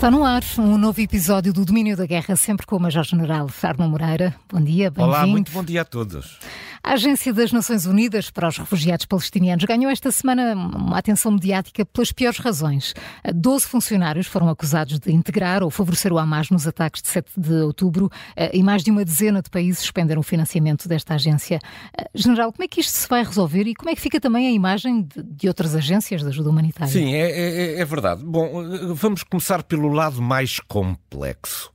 Está no ar um novo episódio do Domínio da Guerra, sempre com o Major-General Arno Moreira. Bom dia, bem-vindo. Olá, muito bom dia a todos. A Agência das Nações Unidas para os Refugiados Palestinianos ganhou esta semana uma atenção mediática pelas piores razões. Doze funcionários foram acusados de integrar ou favorecer o Hamas nos ataques de 7 de outubro eh, e mais de uma dezena de países suspenderam o financiamento desta agência. Eh, General, como é que isto se vai resolver e como é que fica também a imagem de, outras agências de ajuda humanitária? Sim, é, é, é verdade. Bom, vamos começar pelo lado mais complexo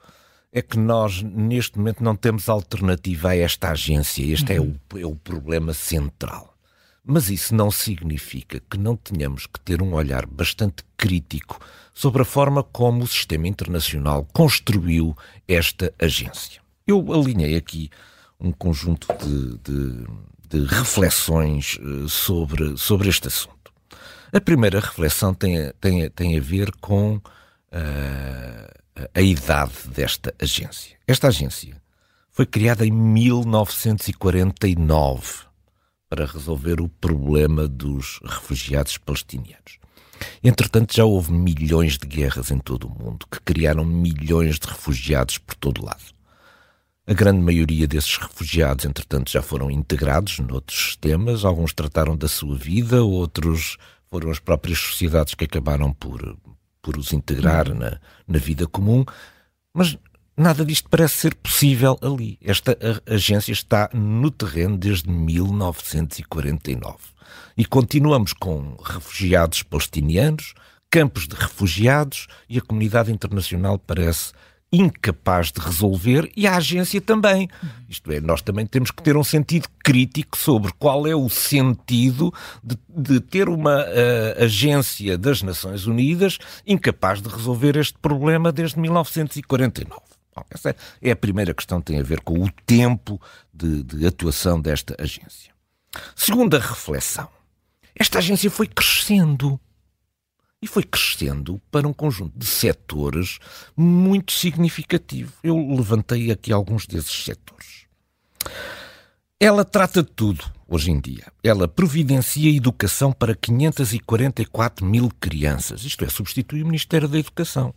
é que nós, neste momento, não temos alternativa a esta agência. Este uhum. é, o, é o problema central. Mas isso não significa que não tenhamos que ter um olhar bastante crítico sobre a forma como o sistema internacional construiu esta agência. Eu alinhei aqui um conjunto de, de, de reflexões eh, sobre, sobre este assunto. A primeira reflexão tem, tem, tem a ver com. Uh, a idade desta agência. Esta agência foi criada em 1949 para resolver o problema dos refugiados palestinianos. Entretanto, já houve milhões de guerras em todo o mundo que criaram milhões de refugiados por todo lado. A grande maioria desses refugiados, entretanto, já foram integrados noutros sistemas. Alguns trataram da sua vida, outros foram as próprias sociedades que acabaram por, por os integrar na, na vida comum, mas nada disto parece ser possível ali. Esta agência está no terreno desde 1949 e continuamos com refugiados palestinianos, campos de refugiados e a comunidade internacional parece incapaz de resolver e a agência também. Isto é, nós também temos que ter um sentido crítico sobre qual é o sentido de, de ter uma uh, agência das Nações Unidas incapaz de resolver este problema desde 1949. Bom, essa é a primeira questão que tem a ver com o tempo de, de atuação desta agência. Segunda reflexão. Esta agência foi crescendo e foi crescendo para um conjunto de setores muito significativo. Eu levantei aqui alguns desses setores. Ela trata de tudo hoje em dia. Ela providencia educação para 544 mil crianças. Isto é, substitui o Ministério da Educação.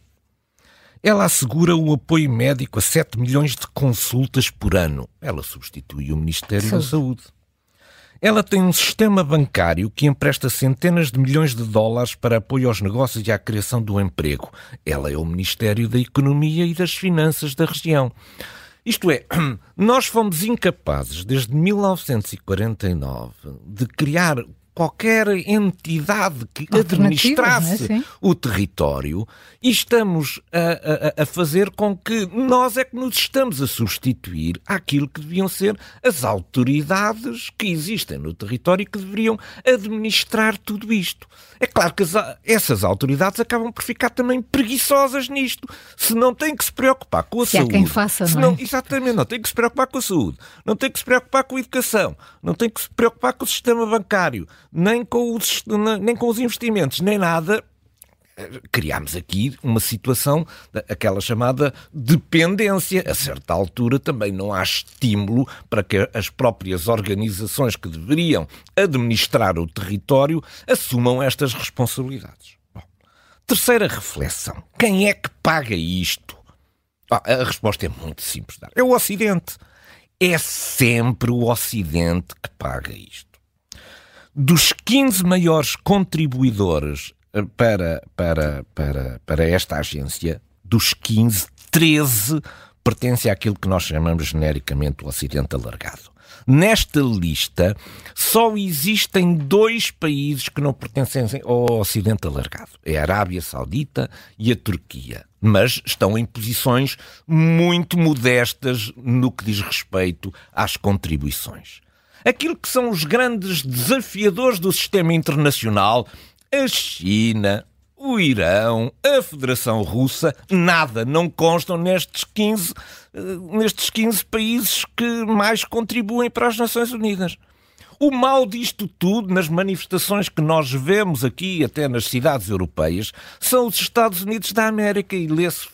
Ela assegura o apoio médico a 7 milhões de consultas por ano. Ela substitui o Ministério Saúde. da Saúde. Ela tem um sistema bancário que empresta centenas de milhões de dólares para apoio aos negócios e à criação do emprego. Ela é o Ministério da Economia e das Finanças da região. Isto é, nós fomos incapazes, desde 1949, de criar qualquer entidade que administrasse é? o território e estamos a, a, a, fazer com que nós é que nos estamos a substituir àquilo que deviam ser as autoridades que existem no território e que deveriam administrar tudo isto. É claro que as, essas autoridades acabam por ficar também preguiçosas nisto. Se não têm que se preocupar com a se saúde. Há quem faça, não, não é? Exatamente, não têm que se preocupar com a saúde, não têm que se preocupar com a educação, não têm que se preocupar com o sistema bancário, nem com os, nem com os investimentos, nem nada criámos aqui uma situação, aquela chamada dependência. A certa altura também não há estímulo para que as próprias organizações que deveriam administrar o território assumam estas responsabilidades. Bom, terceira reflexão: quem é que paga isto? A resposta é muito simples. É o Ocidente. É sempre o Ocidente que paga isto. Dos 15 maiores contribuidores eh, para, para, para, para esta agência, dos 15, 13 pertence àquilo que nós chamamos genericamente o Ocidente alargado. Nesta lista, só existem dois países que não pertencem ao Ocidente alargado: é a Arábia Saudita e a Turquia. Mas estão em posições muito modestas no que diz respeito às contribuições aquilo que são os grandes desafiadores do sistema internacional, a China, o Irão, a Federação Russa, nada não constam nestes 15, eh, nestes 15 países que mais contribuem para as Nações Unidas. O mal disto tudo, nas manifestações que nós vemos aqui, até nas cidades europeias, são os Estados Unidos da América e lê-se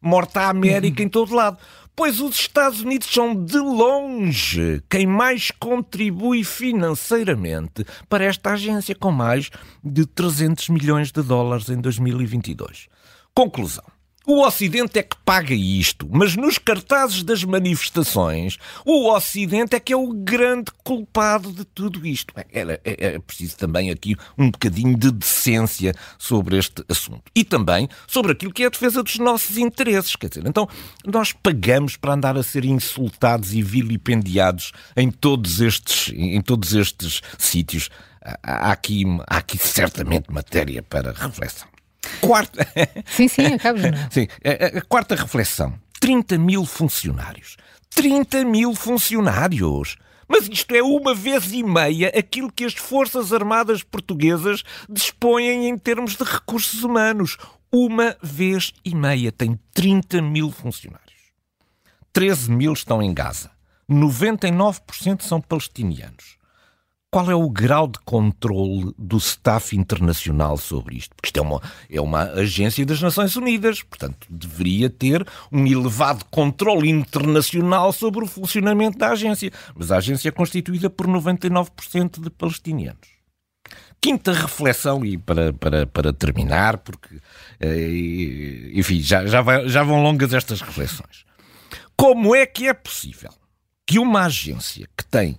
morta a América em todo lado. Pois os Estados Unidos são de longe quem mais contribui financeiramente para esta agência, com mais de 300 milhões de dólares em 2022. Conclusão. O Ocidente é que paga isto, mas nos cartazes das manifestações, o Ocidente é que é o grande culpado de tudo isto. É, é, é preciso também aqui um bocadinho de decência sobre este assunto. E também sobre aquilo que é a defesa dos nossos interesses. Quer dizer, então, nós pagamos para andar a ser insultados e vilipendiados em todos estes, em todos estes sítios. Há aqui, há aqui certamente matéria para reflexão. Quarta. Sim, sim, acabas. Sim, a, a quarta reflexão. 30 mil funcionários. 30 mil funcionários! Mas isto é uma vez e meia aquilo que as Forças Armadas Portuguesas dispõem em termos de recursos humanos. Uma vez e meia. Tem 30 mil funcionários. 13 mil estão em Gaza. 99% são palestinianos qual é o grau de controle do staff internacional sobre isto? Porque isto é uma, é uma agência das Nações Unidas, portanto, deveria ter um elevado controle internacional sobre o funcionamento da agência. Mas a agência é constituída por 99% de palestinianos. Quinta reflexão, e para, para, para terminar, porque, eh, enfim, já, já, vai, já vão longas estas reflexões. Como é que é possível que uma agência que tem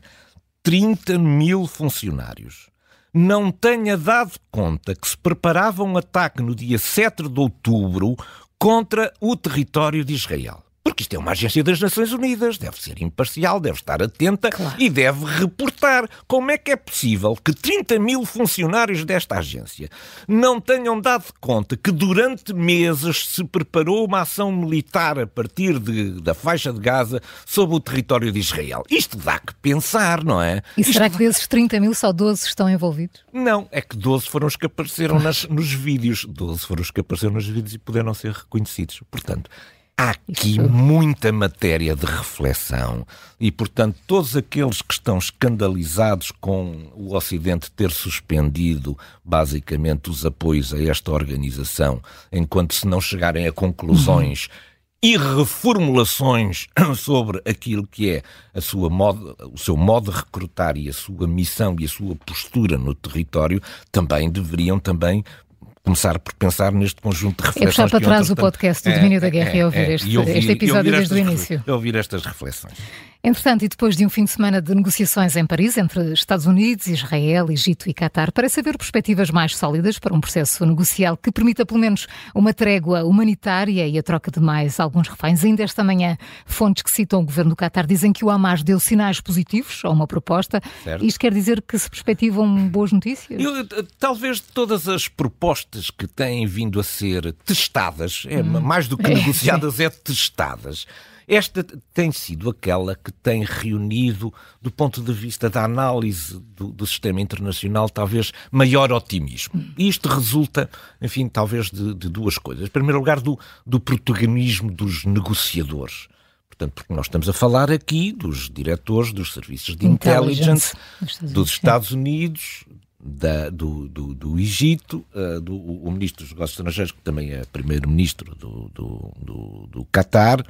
30 mil funcionários, não tenha dado conta que se preparava um ataque no dia 7 de outubro contra o território de Israel. Porque isto é uma agência das Nações Unidas, deve ser imparcial, deve estar atenta claro. e deve reportar. Como é que é possível que 30 mil funcionários desta agência não tenham dado conta que durante meses se preparou uma ação militar a partir de, da faixa de Gaza sobre o território de Israel? Isto dá que pensar, não é? E Isto será que desses 30 mil só 12 estão envolvidos? Não, é que 12 foram os que apareceram nas, nos vídeos. 12 foram os que apareceram nos vídeos e puderam ser reconhecidos. Portanto, Há aqui muita matéria de reflexão e, portanto, todos aqueles que estão escandalizados com o Ocidente ter suspendido basicamente os apoios a esta organização, enquanto se não chegarem a conclusões uhum. e reformulações sobre aquilo que é a sua modo, o seu modo de recrutar e a sua missão e a sua postura no território, também deveriam também começar por pensar neste conjunto de reflexões. É puxar para trás o podcast do é, Domínio da Guerra é, e ouvir é, este, e ouvir, este episódio desde o início. Ouvir estas reflexões. Entretanto, e depois de um fim de semana de negociações em Paris entre Estados Unidos, Israel, Egito e Qatar, parece haver perspectivas mais sólidas para um processo negocial que permita pelo menos uma trégua humanitária e a troca de mais alguns reféns. Ainda esta manhã, fontes que citam o governo do Qatar dizem que o Hamas deu sinais positivos a uma proposta. Certo. Isto quer dizer que se perspectivam boas notícias? Eu, eh, talvez todas as propostas que têm vindo a ser testadas, é, hum. mais do que é, negociadas, é testadas esta tem sido aquela que tem reunido, do ponto de vista da análise do, do sistema internacional, talvez maior otimismo. E isto resulta, enfim, talvez de, de duas coisas. Em primeiro lugar, do, do protagonismo dos negociadores. Portanto, porque nós estamos a falar aqui dos diretores dos serviços de intelligence, intelligence dos Estados Unidos, da, do, do, do, Egito, uh, do, o ministro dos Negócios Estrangeiros, que também é primeiro-ministro do, do, do, do Qatar,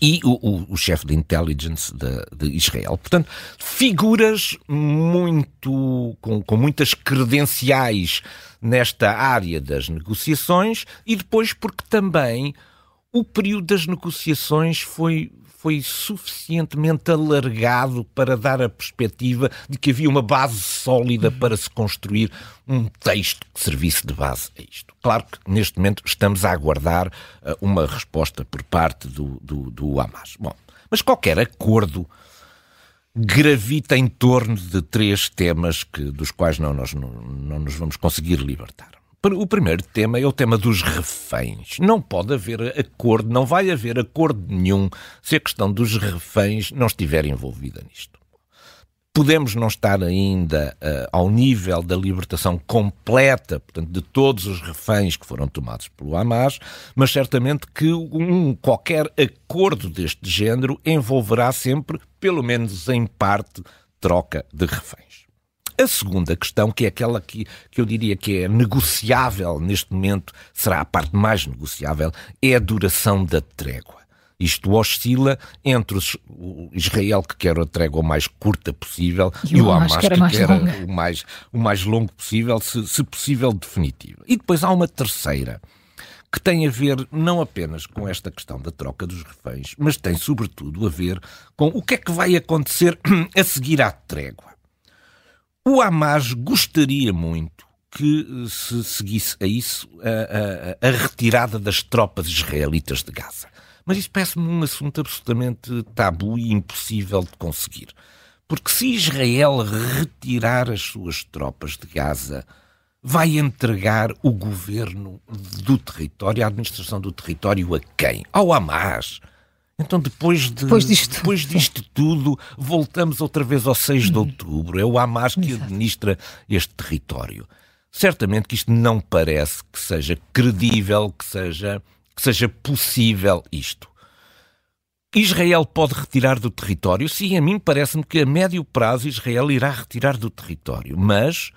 e o, o, o chefe de intelligence de, de, Israel. Portanto, figuras muito com, com muitas credenciais nesta área das negociações e depois porque também o período das negociações foi foi suficientemente alargado para dar a perspectiva de que havia uma base sólida para se construir um texto que servisse de base a isto. Claro que neste momento estamos a aguardar uh, uma resposta por parte do, do, do Hamas. Bom, mas qualquer acordo gravita em torno de três temas que, dos quais não, nós não, não nos vamos conseguir libertar. O primeiro tema é o tema dos reféns. Não pode haver acordo, não vai haver acordo nenhum se a questão dos reféns não estiver envolvida nisto. Podemos não estar ainda uh, ao nível da libertação completa, portanto, de todos os reféns que foram tomados pelo Hamas, mas certamente que um, qualquer acordo deste género envolverá sempre, pelo menos em parte, troca de reféns. A segunda questão, que é aquela que, que eu diria que é negociável neste momento, será a parte mais negociável, é a duração da trégua. Isto oscila entre o Israel que quer a trégua mais curta possível e, e o Hamas que, quer o, mais, o mais longo possível, se, se possível definitiva. E depois há uma terceira, que tem a ver não apenas com esta questão da troca dos reféns, mas tem sobretudo a ver com o que é que vai acontecer a seguir à trégua. O Hamas gostaria muito que se seguisse a isso a, a, a retirada das tropas israelitas de Gaza. Mas isso parece-me um assunto absolutamente tabu e impossível de conseguir. Porque se Israel retirar as suas tropas de Gaza, vai entregar o governo do território, a administração do território a quem? Ao Hamas. Então, depois, de, depois disto, depois disto tudo, voltamos outra vez ao 6 de outubro. É o Hamas que administra este território. Certamente que isto não parece que seja credível, que seja, que seja possível isto. Israel pode retirar do território? Sim, a mim parece-me que a médio prazo Israel irá retirar do território, mas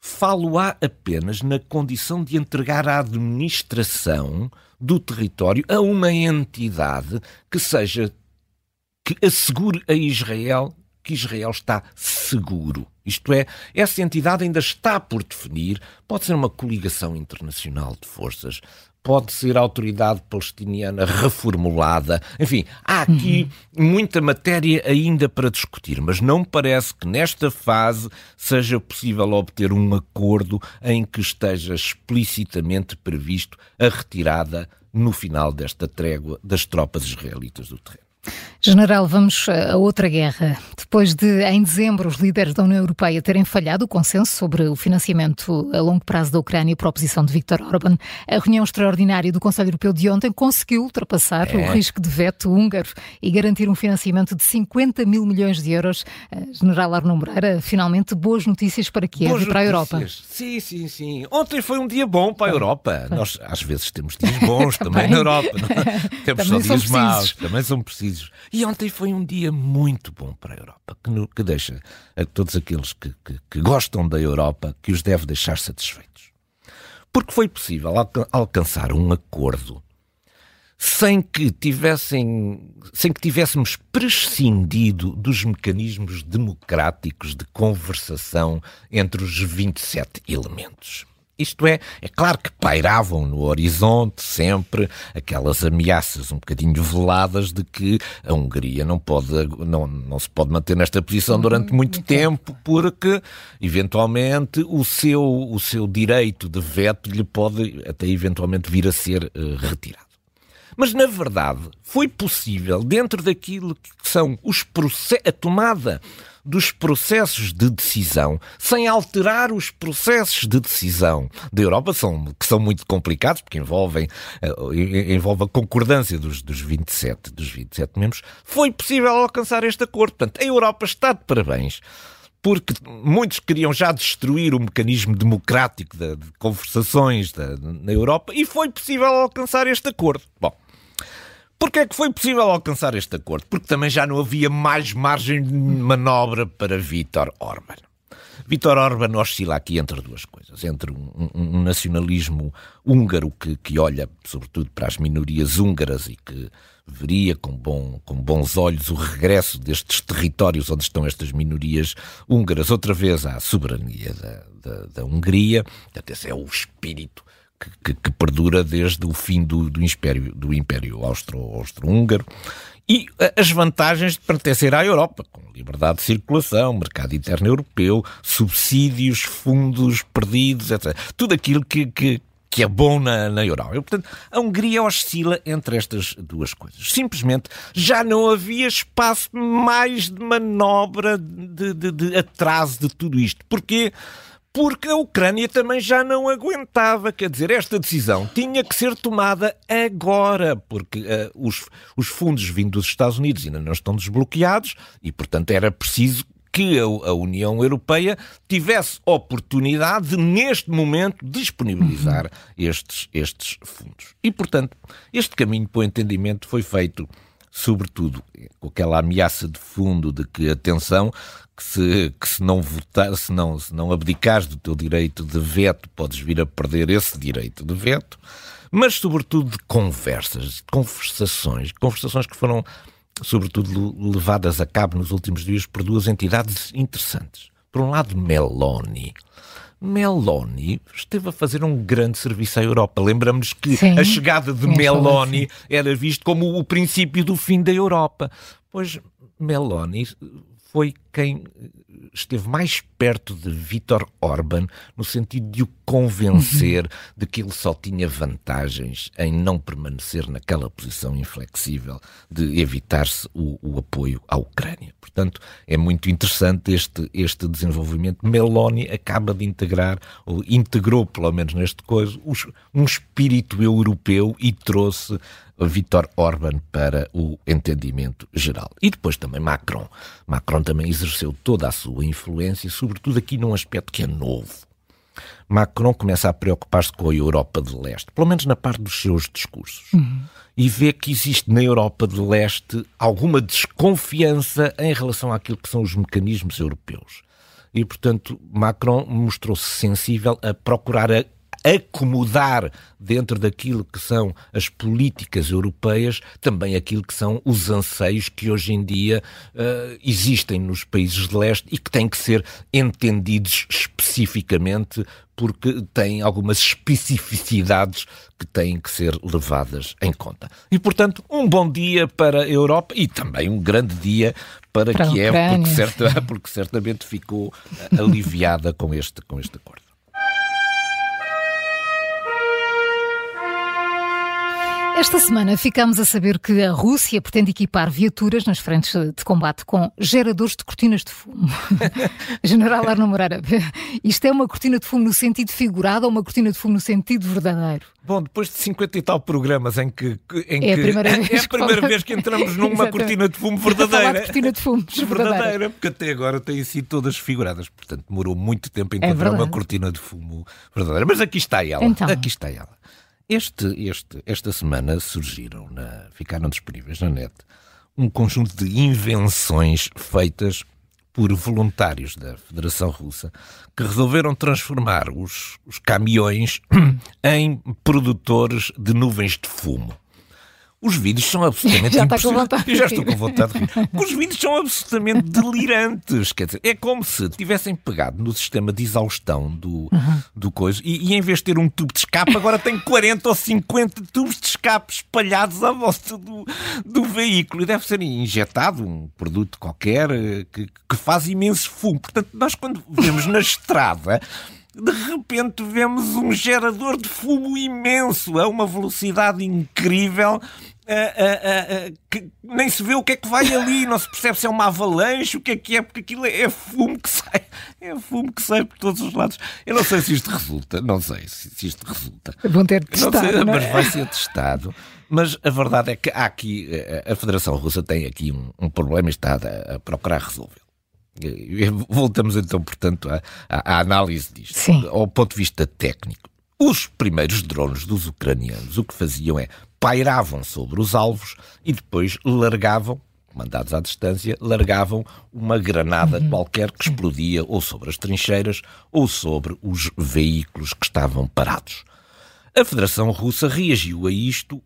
falo-á apenas na condição de entregar a administração do território a uma entidade que seja que assegure a Israel que Israel está seguro. Isto é, essa entidade ainda está por definir, pode ser uma coligação internacional de forças, pode ser a autoridade palestiniana reformulada. Enfim, há aqui uhum. muita matéria ainda para discutir, mas não parece que nesta fase seja possível obter um acordo em que esteja explicitamente previsto a retirada no final desta trégua das tropas israelitas do terreno. General, vamos a outra guerra. Depois de, em dezembro, os líderes da União Europeia terem falhado o consenso sobre o financiamento a longo prazo da Ucrânia e a proposição de Viktor Orban, a reunião extraordinária do Conselho Europeu de ontem conseguiu ultrapassar é. o risco de veto húngaro e garantir um financiamento de 50 mil milhões de euros. Eh, General Arno Moreira, finalmente boas notícias para Kiev boas e para a Europa. Sim, sim, sim. Ontem foi um dia bom para a Europa. Nós, às vezes, temos dias bons também. também na Europa. Não? temos também só dias maus, também são precisos. E ontem foi um dia muito bom para a Europa, que, no, que deixa a todos aqueles que, que, que gostam da Europa, que os deve deixar satisfeitos. Porque foi possível alcançar um acordo sem que tivessem, sem que tivéssemos prescindido dos mecanismos democráticos de conversação entre os 27 elementos. Isto é, é claro que pairavam no horizonte sempre aquelas ameaças um bocadinho veladas de que a Hungria não, pode, não, não se pode manter nesta posição durante muito tempo porque, eventualmente, o seu, o seu direito de veto lhe pode até eventualmente vir a ser uh, retirado. Mas, na verdade, foi possível, dentro daquilo que são os a tomada dos processos de decisão, sem alterar os processos de decisão da Europa, são, que são muito complicados, porque envolvem, uh, envolve a concordância dos, dos, 27, dos 27 membros, foi possível alcançar este acordo. Portanto, a Europa está de parabéns porque muitos queriam já destruir o mecanismo democrático de, de conversações da, na Europa e foi possível alcançar este acordo. Bom, Porquê é que foi possível alcançar este acordo? Porque também já não havia mais margem de manobra para Vítor Orban. Vítor Orban oscila aqui entre duas coisas. Entre um, um, um nacionalismo húngaro que, que, olha, sobretudo, para as minorias húngaras e que veria com, bom, com bons olhos o regresso destes territórios onde estão estas minorias húngaras outra vez à soberania da, da, da Hungria. Portanto, esse é o espírito que, que, perdura desde o fim do, do Império, do Império Austro-Húngaro e as vantagens de pertencer à Europa, com liberdade de circulação, mercado interno europeu, subsídios, fundos perdidos, etc. Tudo aquilo que, que, que é bom na, na Europa. E, portanto, a Hungria oscila entre estas duas coisas. Simplesmente já não havia espaço mais de manobra, de, de, de atraso de tudo isto. Porquê? Porque a Ucrânia também já não aguentava. Quer dizer, esta decisão tinha que ser tomada agora, porque uh, os, os fundos vindos dos Estados Unidos ainda não estão desbloqueados e, portanto, era preciso que a, a União Europeia tivesse oportunidade de, neste momento, disponibilizar uhum. estes, estes fundos. E, portanto, este caminho para o entendimento foi feito sobretudo com aquela ameaça de fundo de que, atenção, que se, que se não votar, se não, se não abdicares do teu direito de veto, podes vir a perder esse direito de veto, mas sobretudo de conversas, de conversações, conversações que foram sobretudo levadas a cabo nos últimos dias por duas entidades interessantes. Por um lado, Meloni. Meloni esteve a fazer um grande serviço à Europa. Lembramos que Sim, a chegada de Meloni era visto como o princípio do fim da Europa. Pois Meloni foi quem esteve mais perto de Vítor Orban no sentido de o convencer uhum. de que ele só tinha vantagens em não permanecer naquela posição inflexível de evitar-se o, o, apoio à Ucrânia. Portanto, é muito interessante este, este desenvolvimento. Meloni acaba de integrar, ou integrou, pelo menos neste coisa, um espírito europeu e trouxe Vítor Orban para o entendimento geral. E depois também Macron. Macron também exerceu toda a sua influência, sobretudo aqui num aspecto que é novo. Macron começa a preocupar-se com a Europa de Leste, pelo menos na parte dos seus discursos. Uhum. E vê que existe na Europa de Leste alguma desconfiança em relação àquilo que são os mecanismos europeus. E, portanto, Macron mostrou-se sensível a procurar a acomodar dentro daquilo que são as políticas europeias também aquilo que são os anseios que hoje em dia uh, existem nos países de leste e que têm que ser entendidos especificamente porque têm algumas especificidades que têm que ser levadas em conta. E, portanto, um bom dia para a Europa e também um grande dia para, para Kiev, porque, certa, porque certamente ficou aliviada com este, com este acordo. Esta semana ficamos a saber que a Rússia pretende equipar viaturas nas frentes de combate com geradores de cortinas de fumo. General Arno Moreira, isto é uma cortina de fumo no sentido figurado ou uma cortina de fumo no sentido verdadeiro? Bom, depois de 50 e tal programas em que. Em é, a primeira, vez, é a primeira vez que entramos numa cortina de fumo verdadeira. De cortina de fumo verdadeira. verdadeira. porque até agora têm sido todas figuradas. Portanto, demorou muito tempo a é encontrar é uma cortina de fumo verdadeira. Mas aqui está ela. Então. Aqui está ela. Este, este, esta semana surgiram, na, ficaram disponíveis na net, um conjunto de invenções feitas por voluntários da Federação Russa que resolveram transformar os, os caminhões em produtores de nuvens de fumo. Os vídeos são absolutamente já vontade. Eu já estou com vontade de rir. Os vídeos são absolutamente delirantes. Quer dizer, é como se tivessem pegado no sistema de exaustão do, uhum. do coisa e, e, em vez de ter um tubo de escape, agora tem 40 ou 50 tubos de escape espalhados à volta do, do veículo. E deve ser injetado um produto qualquer eh, que, que faz imenso fumo. Portanto, nós quando vemos na estrada de repente vemos um gerador de fumo imenso a uma velocidade incrível. Uh, uh, uh, que nem se vê o que é que vai ali, não se percebe se é uma avalanche, o que é que é, porque aquilo é, é fumo que sai, é fumo que sai por todos os lados. Eu não sei se isto resulta, não sei se, se isto resulta. Vão ter testado, sei, é? mas vai ser testado. Mas a verdade é que há aqui, a Federação Russa tem aqui um, um problema e está a, a procurar resolver. Voltamos então, portanto, à, à análise disto. Sim. Ao ponto de vista técnico. Os primeiros drones dos ucranianos o que faziam é pairavam sobre os alvos e depois largavam, mandados à distância, largavam uma granada uhum. qualquer que explodia ou sobre as trincheiras ou sobre os veículos que estavam parados. A Federação Russa reagiu a isto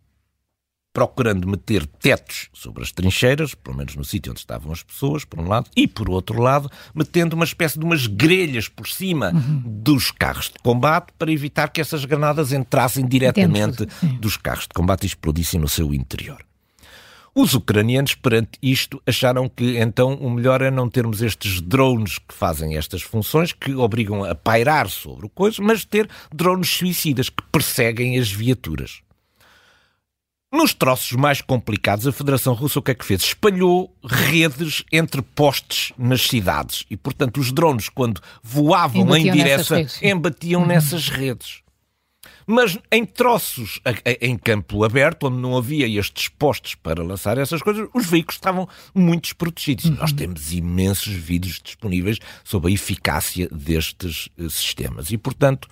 procurando meter tetos sobre as trincheiras, pelo menos no sítio onde estavam as pessoas, por um lado, e por outro lado, metendo uma espécie de umas grelhas por cima uhum. dos carros de combate para evitar que essas granadas entrassem diretamente Dentro, dos carros de combate e explodissem no seu interior. Os ucranianos, perante isto, acharam que então o melhor é não termos estes drones que fazem estas funções, que obrigam a pairar sobre o coisa, mas ter drones suicidas que perseguem as viaturas. Nos troços mais complicados, a Federação Russa o que é que fez? Espalhou redes entre postes nas cidades e, portanto, os drones, quando voavam embatiam em direção, embatiam uhum. nessas redes. Mas em troços em campo aberto, onde não havia estes postes para lançar essas coisas, os veículos estavam muito desprotegidos. Uhum. Nós temos imensos vídeos disponíveis sobre a eficácia destes eh, sistemas. E, portanto,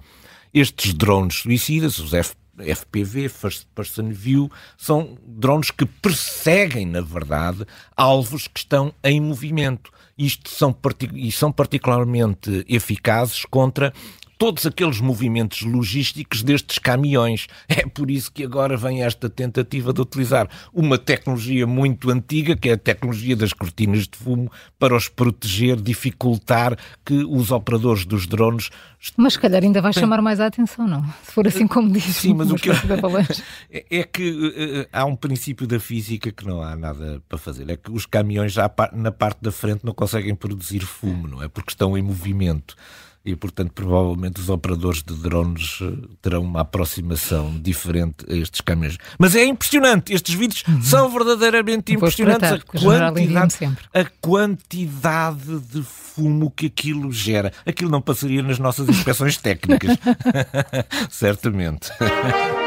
estes drones suicidas, os F FPV, First Person View, são drones que perseguem, na verdade, alvos que estão em movimento. Isto são, e são particularmente eficazes contra todos aqueles movimentos logísticos destes caminhões. É por isso que agora vem esta tentativa de utilizar uma tecnologia muito antiga, que é a tecnologia das cortinas de fumo, para os proteger, dificultar que os operadores dos drones. Mas se calhar ainda vai chamar mais a atenção, não? Se for assim como diz. Sim, mas o que eu... É, é que uh, há um princípio da física que não há nada para fazer. É que os caminhões já na parte da frente não conseguem produzir fumo, não é? Porque estão em movimento e, portanto, provavelmente os operadores de drones eh, terão uma aproximação diferente a estes caminhões. Mas é impressionante, estes vídeos uhum. são verdadeiramente impressionantes. a, quantidade, a quantidade de fumo que aquilo gera. Aquilo não passaria nas nossas inspeções técnicas. Certamente.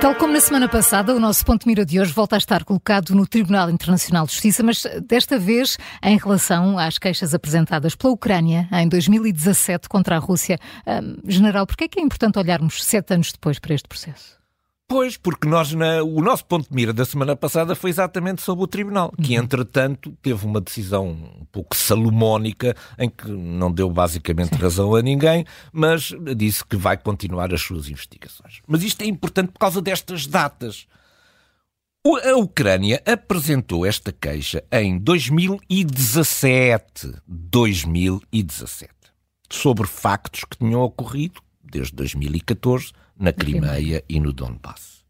Tal como na semana passada, o nosso ponto de mira de hoje volta a estar colocado no Tribunal Internacional de Justiça, mas desta vez em relação às queixas apresentadas pela Ucrânia em 2017 contra a Rússia. Um, general, por que é que é importante olharmos sete anos depois para este processo? Pois, porque nós, na, o nosso ponto de mira da semana passada foi exatamente sobre o Tribunal, que uhum. entretanto teve uma decisão um pouco salomónica, em que não deu basicamente Sim. razão a ninguém, mas disse que vai continuar as suas investigações. Mas isto é importante por causa destas datas. A Ucrânia apresentou esta queixa em 2017. 2017. Sobre factos que tinham ocorrido desde 2014 na Crimeia e no Donbass.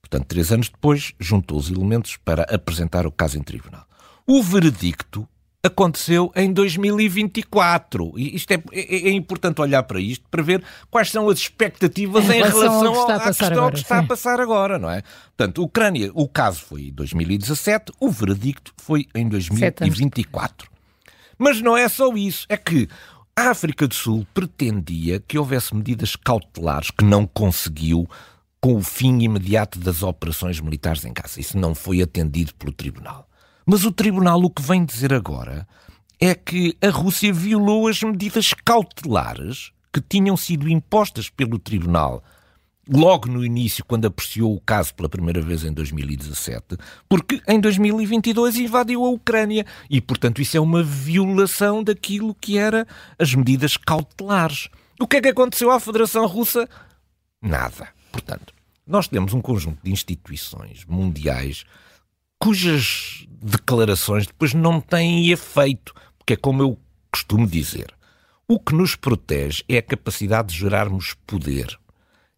Portanto, três anos depois, juntou os elementos para apresentar o caso em tribunal. O veredicto aconteceu em 2024. E isto é, é, é, importante olhar para isto para ver quais são as expectativas em, em relação, ao que está a, passar agora, que está a passar agora, não é? Portanto, Ucrânia, o caso foi em 2017, o veredicto foi em 2024. Mas não é só isso, é que a África do Sul pretendia que houvesse medidas cautelares que não conseguiu com o fim imediato das operações militares em Gaza. Isso não foi atendido pelo Tribunal. Mas o Tribunal o que vem dizer agora é que a Rússia violou as medidas cautelares que tinham sido impostas pelo Tribunal logo no início, quando apreciou o caso pela primeira vez em 2017, porque em 2022 invadiu a Ucrânia e, portanto, isso é uma violação daquilo que era as medidas cautelares. O que é que aconteceu à Federação Russa? Nada. Portanto, nós temos um conjunto de instituições mundiais cujas declarações depois não têm efeito, porque é como eu costumo dizer. O que nos protege é a capacidade de gerarmos poder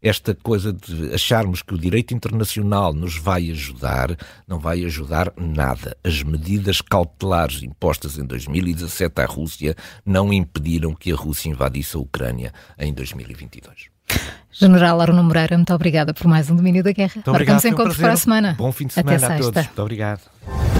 esta coisa de acharmos que o direito internacional nos vai ajudar, não vai ajudar nada. As medidas cautelares impostas em 2017 à Rússia não impediram que a Rússia invadisse a Ucrânia em 2022. General Arno Moreira, muito obrigada por mais um Domínio da Guerra. Marcamos um para a semana. Bom fim de semana Até a sexta. todos. Muito obrigado.